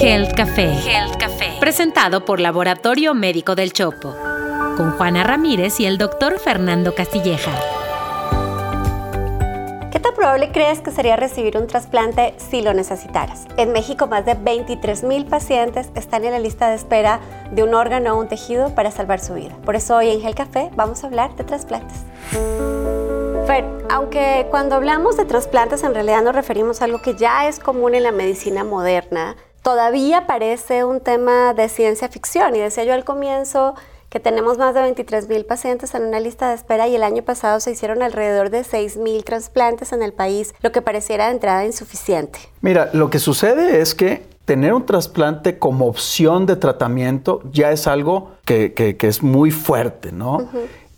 Health Café. Health Café. Presentado por Laboratorio Médico del Chopo. Con Juana Ramírez y el doctor Fernando Castilleja. ¿Qué tan probable crees que sería recibir un trasplante si lo necesitaras? En México, más de 23 mil pacientes están en la lista de espera de un órgano o un tejido para salvar su vida. Por eso hoy en Gel Café vamos a hablar de trasplantes. Fer, aunque cuando hablamos de trasplantes en realidad nos referimos a algo que ya es común en la medicina moderna, todavía parece un tema de ciencia ficción. Y decía yo al comienzo que tenemos más de 23 mil pacientes en una lista de espera y el año pasado se hicieron alrededor de 6 mil trasplantes en el país, lo que pareciera de entrada insuficiente. Mira, lo que sucede es que tener un trasplante como opción de tratamiento ya es algo que, es muy fuerte, ¿no?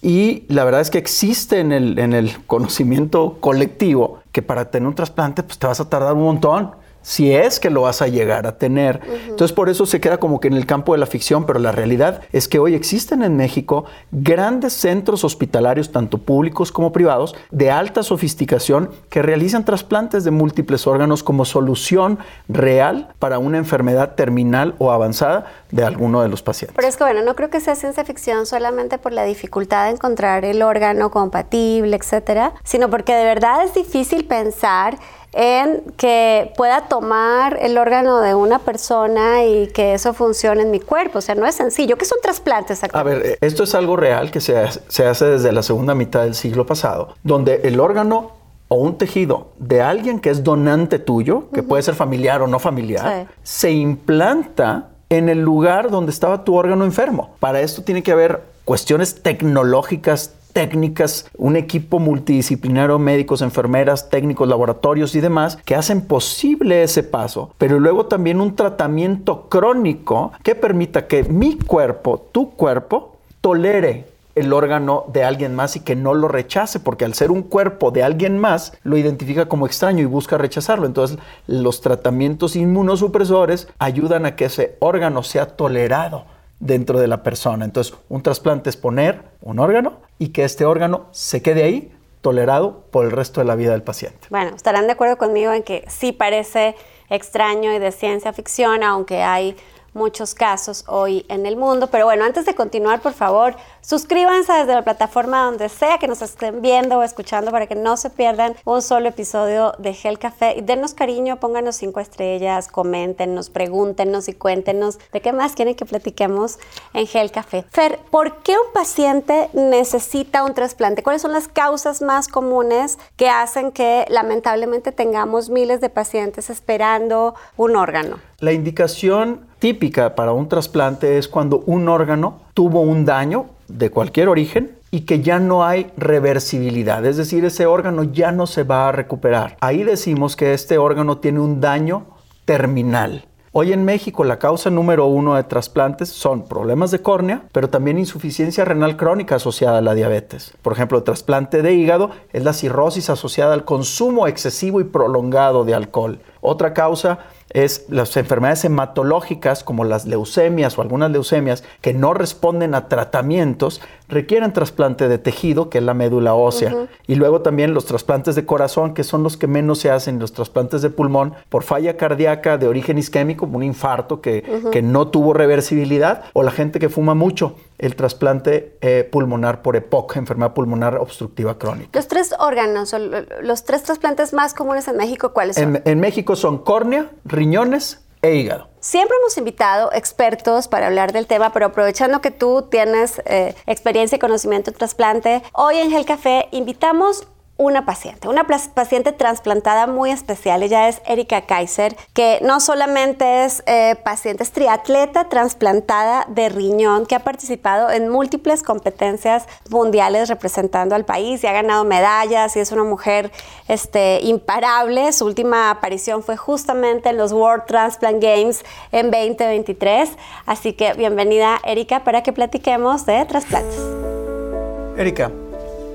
Y la verdad es que existe en el, en el conocimiento colectivo que para tener un trasplante pues te vas a tardar un montón si es que lo vas a llegar a tener. Entonces por eso se queda como que en el campo de la ficción, pero la realidad es que hoy existen en México grandes centros hospitalarios, tanto públicos como privados, de alta sofisticación que realizan trasplantes de múltiples órganos como solución real para una enfermedad terminal o avanzada de alguno de los pacientes. Pero es que bueno, no creo que sea ciencia ficción solamente por la dificultad de encontrar el órgano compatible, etcétera, sino porque de verdad es difícil pensar en que pueda tomar el órgano de una persona y que eso funcione en mi cuerpo. O sea, no es sencillo. ¿Qué son trasplantes A ver, eh, esto es algo real que se hace, desde la segunda mitad del siglo pasado, donde el órgano o un tejido de alguien que es donante tuyo, que puede ser familiar o no familiar, se implanta en el lugar donde estaba tu órgano enfermo. Para esto tiene que haber cuestiones tecnológicas técnicas, un equipo multidisciplinario, médicos, enfermeras, técnicos, laboratorios y demás, que hacen posible ese paso, pero luego también un tratamiento crónico que permita que mi cuerpo, tu cuerpo, tolere el órgano de alguien más y que no lo rechace, porque al ser un cuerpo de alguien más, lo identifica como extraño y busca rechazarlo. Entonces, los tratamientos inmunosupresores ayudan a que ese órgano sea tolerado dentro de la persona. Entonces, un trasplante es poner un órgano y que este órgano se quede ahí tolerado por el resto de la vida del paciente. Bueno, estarán de acuerdo conmigo en que sí parece extraño y de ciencia ficción, aunque hay muchos casos hoy en el mundo. Pero bueno, antes de continuar, por favor, suscríbanse desde la plataforma donde sea que nos estén viendo o escuchando para que no se pierdan un solo episodio de Gel Café. Y denos cariño, pónganos cinco estrellas, coméntenos, pregúntenos y cuéntenos de qué más quieren que platiquemos en Gel Café. Fer, ¿por qué un paciente necesita un trasplante? ¿Cuáles son las causas más comunes que hacen que lamentablemente tengamos miles de pacientes esperando un órgano? La indicación típica para un trasplante es cuando un órgano tuvo un daño de cualquier origen y que ya no hay reversibilidad, es decir, ese órgano ya no se va a recuperar. Ahí decimos que este órgano tiene un daño terminal. Hoy en México la causa número uno de trasplantes son problemas de córnea, pero también insuficiencia renal crónica asociada a la diabetes. Por ejemplo, el trasplante de hígado es la cirrosis asociada al consumo excesivo y prolongado de alcohol. Otra causa es las enfermedades hematológicas como las leucemias o algunas leucemias que no responden a tratamientos requieren trasplante de tejido, que es la médula ósea. Y luego también los trasplantes de corazón, que son los que menos se hacen, los trasplantes de pulmón por falla cardíaca de origen isquémico, un infarto que, que no tuvo reversibilidad, o la gente que fuma mucho, el trasplante eh, pulmonar por EPOC, enfermedad pulmonar obstructiva crónica. Los tres órganos, los tres trasplantes más comunes en México, ¿cuáles son? En, en México son córnea, riñones e hígado. Siempre hemos invitado expertos para hablar del tema, pero aprovechando que tú tienes eh, experiencia y conocimiento en trasplante, hoy en Gel Café invitamos una paciente, una paciente trasplantada muy especial. Ella es Erika Kaiser, que no solamente es eh, paciente, es triatleta trasplantada de riñón, que ha participado en múltiples competencias mundiales representando al país y ha ganado medallas y es una mujer este, imparable. Su última aparición fue justamente en los World Transplant Games en 2023. Así que bienvenida, Erika, para que platiquemos de trasplantes. Erika,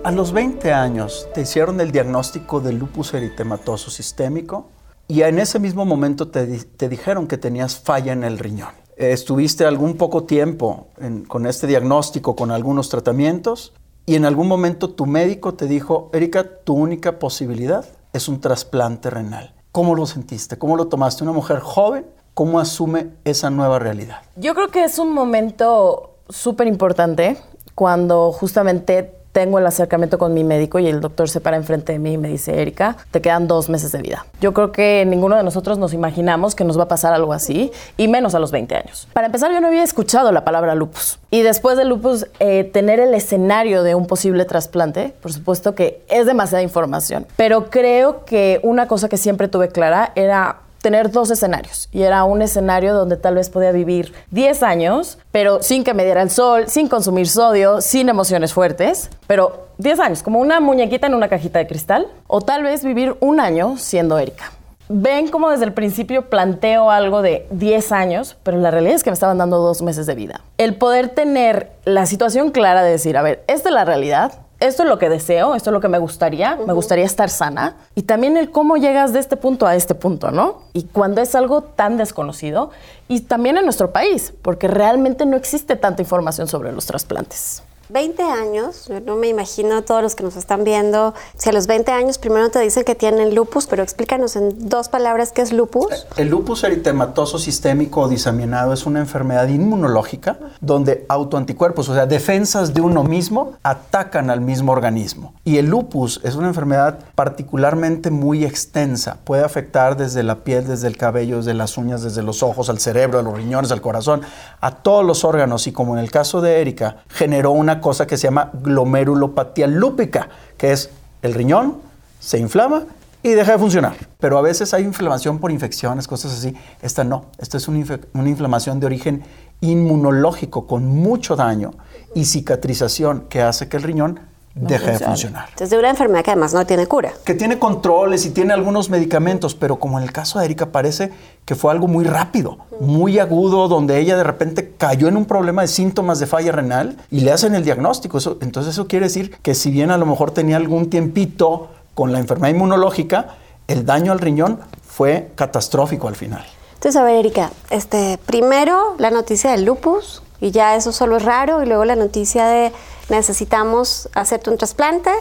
a los 20 años te hicieron el diagnóstico de lupus eritematoso sistémico y en ese mismo momento te, dijeron que tenías falla en el riñón. Estuviste algún poco tiempo con este diagnóstico, con algunos tratamientos y en algún momento tu médico te dijo, Erika, tu única posibilidad es un trasplante renal. ¿Cómo lo sentiste? ¿Cómo lo tomaste? Una mujer joven, ¿cómo asume esa nueva realidad? Yo creo que es un momento súper importante cuando justamente tengo el acercamiento con mi médico y el doctor se para enfrente de mí y me dice, Erika, te quedan dos meses de vida. Yo creo que ninguno de nosotros nos imaginamos que nos va a pasar algo así, y menos a los 20 años. Para empezar, yo no había escuchado la palabra lupus. Y después de lupus, eh, tener el escenario de un posible trasplante, por supuesto que es demasiada información. Pero creo que una cosa que siempre tuve clara era tener dos escenarios. Y era un escenario donde tal vez podía vivir 10 años, pero sin que me diera el sol, sin consumir sodio, sin emociones fuertes, pero 10 años, como una muñequita en una cajita de cristal, o tal vez vivir un año siendo Erika. Ven como desde el principio planteo algo de 10 años, pero la realidad es que me estaban dando dos meses de vida. El poder tener la situación clara de decir, a ver, esta es la realidad, esto es lo que deseo, esto es lo que me gustaría, me gustaría estar sana. Y también el cómo llegas de este punto a este punto, ¿no? Y cuando es algo tan desconocido, y también en nuestro país, porque realmente no existe tanta información sobre los trasplantes. 20 años, no me imagino todos los que nos están viendo, si a los 20 años primero te dicen que tienen lupus, pero explícanos en dos palabras qué es lupus. El lupus eritematoso sistémico o diseminado es una enfermedad inmunológica donde autoanticuerpos, o sea, defensas de uno mismo, atacan al mismo organismo. Y el lupus es una enfermedad particularmente muy extensa, puede afectar desde la piel, desde el cabello, desde las uñas, desde los ojos, al cerebro, a los riñones, al corazón, a todos los órganos y como en el caso de Erika, generó una cosa que se llama glomerulopatía lúpica, que es el riñón se inflama y deja de funcionar. Pero a veces hay inflamación por infecciones, cosas así. Esta no. Esta es una, una inflamación de origen inmunológico con mucho daño y cicatrización que hace que el riñón deje de funcionar. Entonces, de una enfermedad que además no tiene cura. Que tiene controles y tiene algunos medicamentos, pero como en el caso de Erika parece que fue algo muy rápido, muy agudo, donde ella de repente cayó en un problema de síntomas de falla renal y le hacen el diagnóstico. entonces eso quiere decir que si bien a lo mejor tenía algún tiempito con la enfermedad inmunológica, el daño al riñón fue catastrófico al final. Entonces, a ver, Erika, este, primero la noticia del lupus, y ya eso solo es raro, y luego la noticia de necesitamos hacerte un trasplante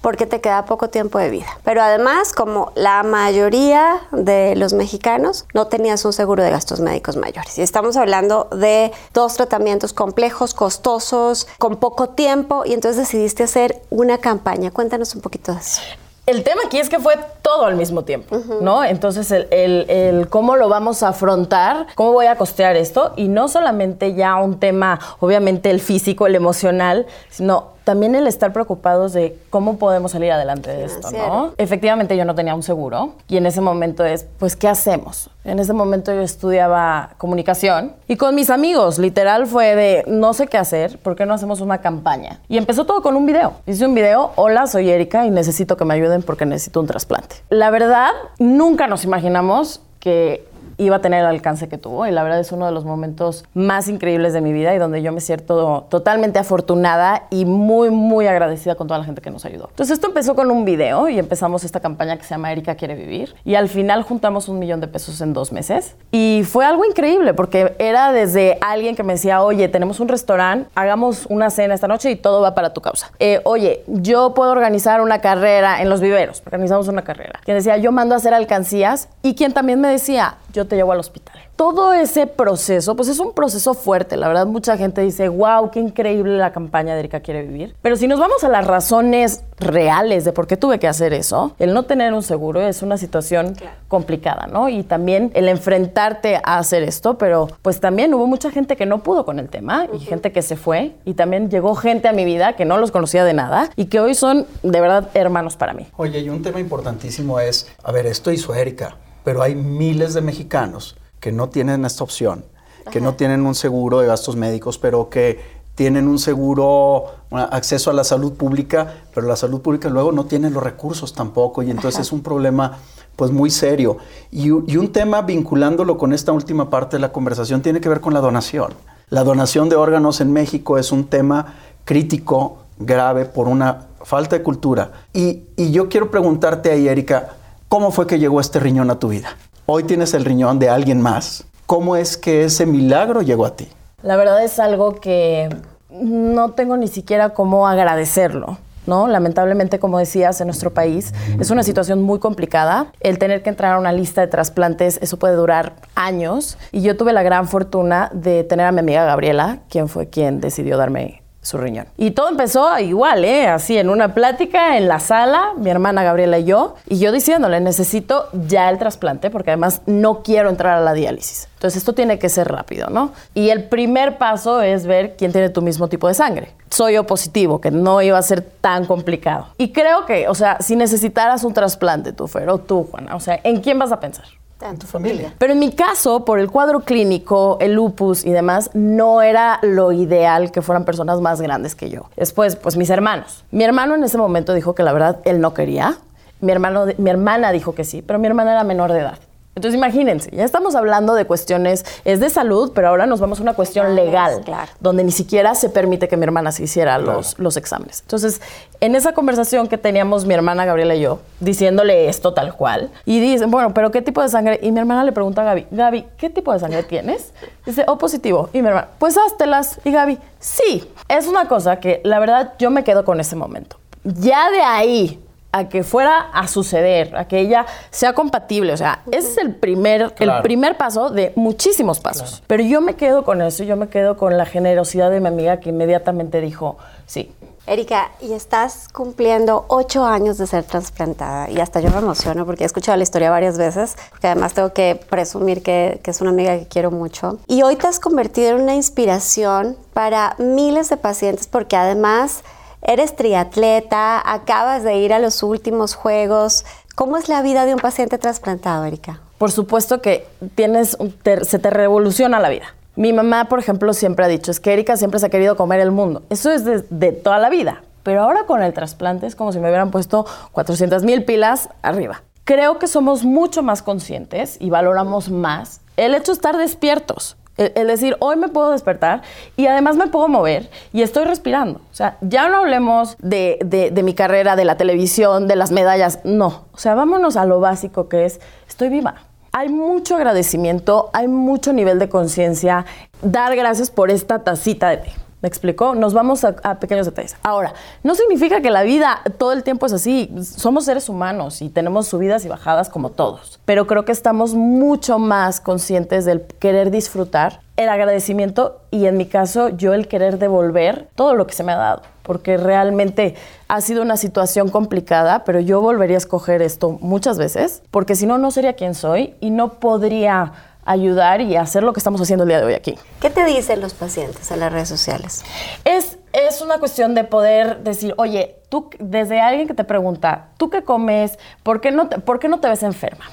porque te queda poco tiempo de vida. Pero además, como la mayoría de los mexicanos, no tenías un seguro de gastos médicos mayores. Y estamos hablando de dos tratamientos complejos, costosos, con poco tiempo, y entonces decidiste hacer una campaña. Cuéntanos un poquito de eso. El tema aquí es que fue todo al mismo tiempo, ¿no? Entonces, el, el, cómo lo vamos a afrontar, cómo voy a costear esto, y no solamente ya un tema, obviamente, el físico, el emocional, sino también el estar preocupados de cómo podemos salir adelante de esto, ¿no? Efectivamente yo no tenía un seguro y en ese momento es, pues, ¿qué hacemos? En ese momento yo estudiaba comunicación y con mis amigos, literal fue de, no sé qué hacer, ¿por qué no hacemos una campaña? Y empezó todo con un video. Hice un video, hola, soy Erika y necesito que me ayuden porque necesito un trasplante. La verdad, nunca nos imaginamos que iba a tener el alcance que tuvo. Y la verdad es uno de los momentos más increíbles de mi vida y donde yo me siento totalmente afortunada y muy, muy agradecida con toda la gente que nos ayudó. Entonces esto empezó con un video y empezamos esta campaña que se llama Erika quiere vivir. Y al final juntamos un millón de pesos en dos meses. Y fue algo increíble porque era desde alguien que me decía, oye, tenemos un restaurante, hagamos una cena esta noche y todo va para tu causa. Eh, oye, yo puedo organizar una carrera en los viveros, organizamos una carrera. Quien decía, yo mando a hacer alcancías y quien también me decía, yo te llevo al hospital. Todo ese proceso, pues es un proceso fuerte. La verdad, mucha gente dice, wow, qué increíble la campaña de Erika quiere vivir. Pero si nos vamos a las razones reales de por qué tuve que hacer eso, el no tener un seguro es una situación complicada, ¿no? Y también el enfrentarte a hacer esto, pero pues también hubo mucha gente que no pudo con el tema y gente que se fue y también llegó gente a mi vida que no los conocía de nada y que hoy son de verdad hermanos para mí. Oye, y un tema importantísimo es, a ver, esto hizo Erika pero hay miles de mexicanos que no tienen esta opción, que no tienen un seguro de gastos médicos, pero que tienen un seguro, acceso a la salud pública, pero la salud pública luego no tiene los recursos tampoco y entonces es un problema pues muy serio. Y, y, un tema vinculándolo con esta última parte de la conversación tiene que ver con la donación. La donación de órganos en México es un tema crítico, grave, por una falta de cultura. Y, y yo quiero preguntarte ahí, Erika, ¿Cómo fue que llegó este riñón a tu vida? Hoy tienes el riñón de alguien más. ¿Cómo es que ese milagro llegó a ti? La verdad es algo que no tengo ni siquiera cómo agradecerlo, ¿no? Lamentablemente, como decías, en nuestro país es una situación muy complicada. El tener que entrar a una lista de trasplantes, eso puede durar años. Y yo tuve la gran fortuna de tener a mi amiga Gabriela, quien fue quien decidió darme su riñón. Y todo empezó igual, ¿eh? Así, en una plática en la sala, mi hermana Gabriela y yo, y yo diciéndole, necesito ya el trasplante porque además no quiero entrar a la diálisis. Entonces esto tiene que ser rápido, ¿no? Y el primer paso es ver quién tiene tu mismo tipo de sangre. Soy O positivo, que no iba a ser tan complicado. Y creo que, o sea, si necesitaras un trasplante, tú, Fer, o tú, Juana, o sea, ¿en quién vas a pensar? En tu familia. Pero en mi caso, por el cuadro clínico, el lupus y demás, no era lo ideal que fueran personas más grandes que yo. Después, pues mis hermanos. Mi hermano en ese momento dijo que la verdad él no quería. Mi, hermano, mi hermana dijo que sí, pero mi hermana era menor de edad. Entonces imagínense, ya estamos hablando de cuestiones, es de salud, pero ahora nos vamos a una cuestión legal, donde ni siquiera se permite que mi hermana se hiciera los, los exámenes. Entonces, en esa conversación que teníamos mi hermana Gabriela y yo, diciéndole esto tal cual, y dicen, bueno, pero ¿qué tipo de sangre? Y mi hermana le pregunta a Gaby, Gaby, ¿qué tipo de sangre tienes? Dice, O positivo. Y mi hermana, pues háztelas. Y Gaby, sí, es una cosa que la verdad yo me quedo con ese momento. Ya de ahí a que fuera a suceder, a que ella sea compatible. O sea, ese es el primer, el primer paso de muchísimos pasos. Pero yo me quedo con eso, yo me quedo con la generosidad de mi amiga que inmediatamente dijo, sí. Erika, y estás cumpliendo ocho años de ser trasplantada y hasta yo me emociono porque he escuchado la historia varias veces, porque además tengo que presumir que, que es una amiga que quiero mucho. Y hoy te has convertido en una inspiración para miles de pacientes porque además Eres triatleta, acabas de ir a los últimos juegos. ¿Cómo es la vida de un paciente trasplantado, Erika? Por supuesto que tienes, se te revoluciona la vida. Mi mamá, por ejemplo, siempre ha dicho, es que Erika siempre se ha querido comer el mundo. Eso es de, toda la vida. Pero ahora con el trasplante es como si me hubieran puesto 400 mil pilas arriba. Creo que somos mucho más conscientes y valoramos más el hecho de estar despiertos. Es decir, hoy me puedo despertar y además me puedo mover y estoy respirando. O sea, ya no hablemos de, de, mi carrera, de la televisión, de las medallas. No. O sea, vámonos a lo básico que es, estoy viva. Hay mucho agradecimiento, hay mucho nivel de conciencia. Dar gracias por esta tacita de té. ¿Me explicó? Nos vamos a, pequeños detalles. Ahora, no significa que la vida todo el tiempo es así. Somos seres humanos y tenemos subidas y bajadas como todos. Pero creo que estamos mucho más conscientes del querer disfrutar, el agradecimiento y en mi caso yo el querer devolver todo lo que se me ha dado. Porque realmente ha sido una situación complicada, pero yo volvería a escoger esto muchas veces, porque si no, no sería quien soy y no podría ayudar y hacer lo que estamos haciendo el día de hoy aquí. ¿Qué te dicen los pacientes en las redes sociales? Es, es una cuestión de poder decir, oye, tú, desde alguien que te pregunta, ¿tú qué comes? ¿Por qué no te, ¿por qué no te ves enferma?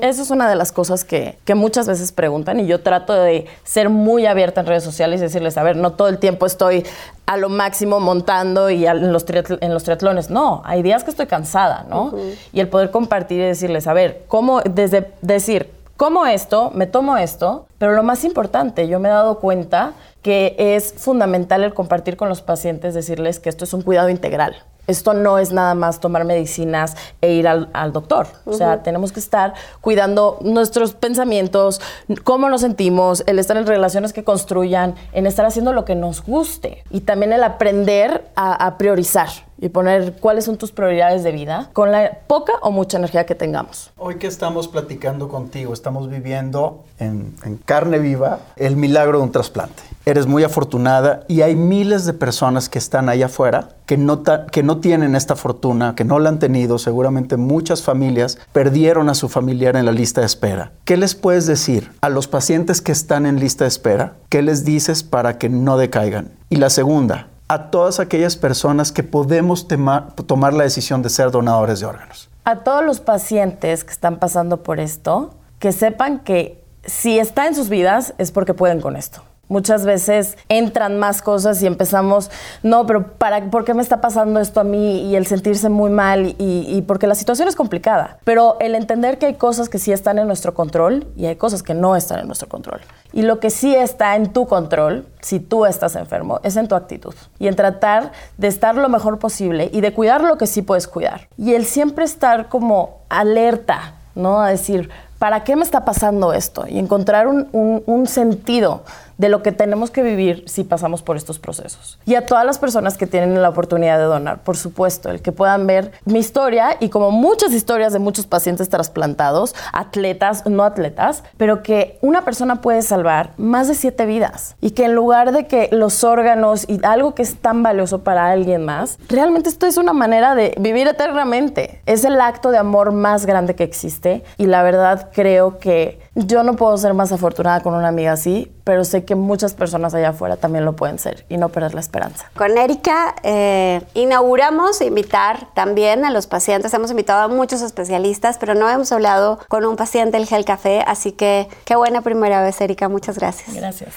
Eso es una de las cosas que, que, muchas veces preguntan y yo trato de ser muy abierta en redes sociales y decirles, a ver, no todo el tiempo estoy a lo máximo montando y en los, en los triatlones. No, hay días que estoy cansada, ¿no? Y el poder compartir y decirles, a ver, ¿cómo desde decir, como esto, me tomo esto, pero lo más importante, yo me he dado cuenta que es fundamental el compartir con los pacientes, decirles que esto es un cuidado integral. Esto no es nada más tomar medicinas e ir al, doctor. O sea, tenemos que estar cuidando nuestros pensamientos, cómo nos sentimos, el estar en relaciones que construyan, en estar haciendo lo que nos guste y también el aprender a priorizar y poner cuáles son tus prioridades de vida con la poca o mucha energía que tengamos. Hoy que estamos platicando contigo, estamos viviendo en, carne viva el milagro de un trasplante. Eres muy afortunada y hay miles de personas que están allá afuera que no, que no tienen esta fortuna, que no la han tenido. Seguramente muchas familias perdieron a su familiar en la lista de espera. ¿Qué les puedes decir a los pacientes que están en lista de espera? ¿Qué les dices para que no decaigan? Y la segunda, a todas aquellas personas que podemos tomar la decisión de ser donadores de órganos? A todos los pacientes que están pasando por esto, que sepan que si está en sus vidas es porque pueden con esto. Muchas veces entran más cosas y empezamos, no, pero para, ¿por qué me está pasando esto a mí? Y el sentirse muy mal y, porque la situación es complicada. Pero el entender que hay cosas que sí están en nuestro control y hay cosas que no están en nuestro control. Y lo que sí está en tu control, si tú estás enfermo, es en tu actitud. Y en tratar de estar lo mejor posible y de cuidar lo que sí puedes cuidar. Y el siempre estar como alerta, ¿no? A decir, ¿para qué me está pasando esto? Y encontrar un, un, un sentido de lo que tenemos que vivir si pasamos por estos procesos. Y a todas las personas que tienen la oportunidad de donar, por supuesto, el que puedan ver mi historia y como muchas historias de muchos pacientes trasplantados, atletas, no atletas, pero que una persona puede salvar más de siete vidas y que en lugar de que los órganos y algo que es tan valioso para alguien más, realmente esto es una manera de vivir eternamente. Es el acto de amor más grande que existe y la verdad creo que yo no puedo ser más afortunada con una amiga así, pero sé que muchas personas allá afuera también lo pueden ser y no perder la esperanza. Con Erika eh, inauguramos invitar también a los pacientes. Hemos invitado a muchos especialistas, pero no hemos hablado con un paciente del Gel Café, así que qué buena primera vez, Erika. Muchas gracias. Gracias.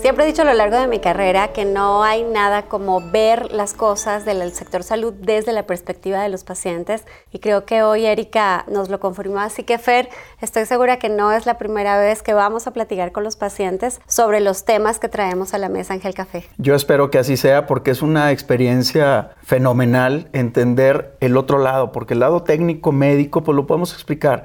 Siempre he dicho a lo largo de mi carrera que no hay nada como ver las cosas del sector salud desde la perspectiva de los pacientes y creo que hoy Erika nos lo confirmó. Así que Fer, estoy segura que no es la primera vez que vamos a platicar con los pacientes sobre los temas que traemos a la mesa Ángel Café. Yo espero que así sea porque es una experiencia fenomenal entender el otro lado, porque el lado técnico médico pues lo podemos explicar,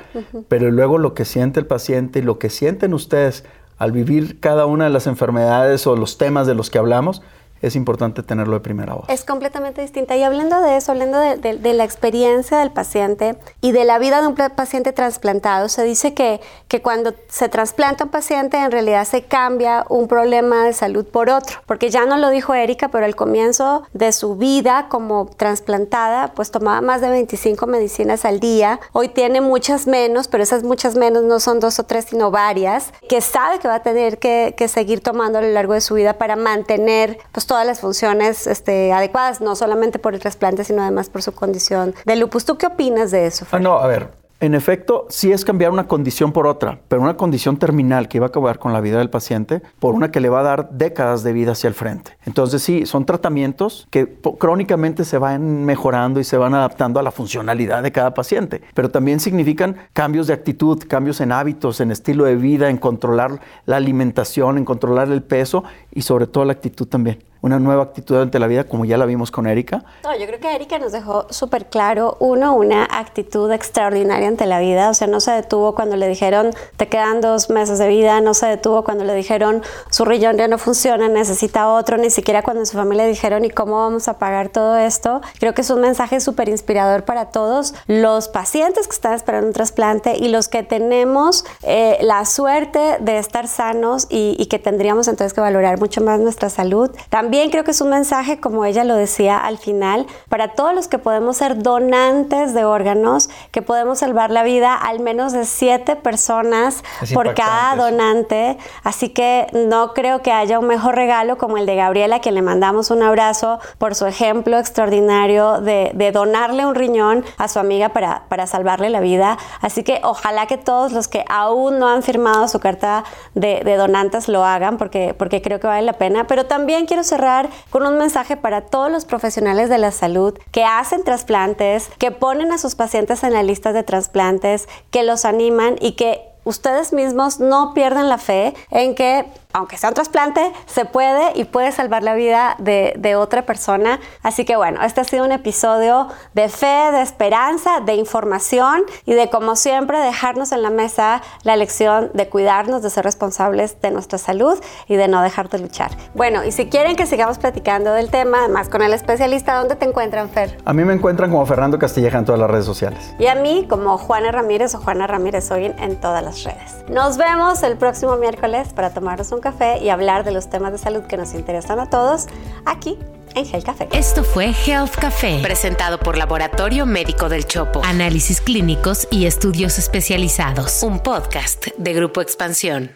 pero luego lo que siente el paciente y lo que sienten ustedes al vivir cada una de las enfermedades o los temas de los que hablamos, es importante tenerlo de primera voz. Es completamente distinta. Y hablando de eso, hablando de, la experiencia del paciente y de la vida de un paciente trasplantado, se dice que, que cuando se trasplanta un paciente, en realidad se cambia un problema de salud por otro. Porque ya no lo dijo Erika, pero al comienzo de su vida como trasplantada, pues tomaba más de 25 medicinas al día. Hoy tiene muchas menos, pero esas muchas menos no son dos o tres, sino varias, que sabe que va a tener que, que seguir tomando a lo largo de su vida para mantener pues, todas las funciones este, adecuadas, no solamente por el trasplante, sino además por su condición de lupus. ¿Tú qué opinas de eso? Ah, no, a ver, en efecto, sí es cambiar una condición por otra, pero una condición terminal que iba a acabar con la vida del paciente por una que le va a dar décadas de vida hacia el frente. Entonces sí, son tratamientos que crónicamente se van mejorando y se van adaptando a la funcionalidad de cada paciente, pero también significan cambios de actitud, cambios en hábitos, en estilo de vida, en controlar la alimentación, en controlar el peso y sobre todo la actitud también una nueva actitud ante la vida, como ya la vimos con Erika. No, yo creo que Erika nos dejó súper claro, uno, una actitud extraordinaria ante la vida, o sea, no se detuvo cuando le dijeron, te quedan dos meses de vida, no se detuvo cuando le dijeron, su riñón ya no funciona, necesita otro, ni siquiera cuando su familia dijeron, ¿y cómo vamos a pagar todo esto? Creo que es un mensaje súper inspirador para todos los pacientes que están esperando un trasplante y los que tenemos eh, la suerte de estar sanos y, y que tendríamos entonces que valorar mucho más nuestra salud. También también creo que es un mensaje, como ella lo decía al final, para todos los que podemos ser donantes de órganos, que podemos salvar la vida al menos de siete personas por cada donante. Así que no creo que haya un mejor regalo como el de Gabriela, que le mandamos un abrazo por su ejemplo extraordinario de, donarle un riñón a su amiga para, para salvarle la vida. Así que ojalá que todos los que aún no han firmado su carta de, de donantes lo hagan, porque, porque creo que vale la pena. Pero también quiero con un mensaje para todos los profesionales de la salud que hacen trasplantes, que ponen a sus pacientes en la lista de trasplantes, que los animan y que ustedes mismos no pierdan la fe en que aunque sea un trasplante, se puede y puede salvar la vida de, otra persona. Así que bueno, este ha sido un episodio de fe, de esperanza, de información y de como siempre dejarnos en la mesa la lección de cuidarnos, de ser responsables de nuestra salud y de no dejar de luchar. Bueno, y si quieren que sigamos platicando del tema, más con el especialista, ¿dónde te encuentran, Fer? A mí me encuentran como Fernando Castilleja en todas las redes sociales. Y a mí como Juana Ramírez o Juana Ramírez Hoy en todas las redes. Nos vemos el próximo miércoles para tomarnos un café y hablar de los temas de salud que nos interesan a todos aquí en Health Café. Esto fue Health Café, presentado por Laboratorio Médico del Chopo. Análisis clínicos y estudios especializados. Un podcast de Grupo Expansión.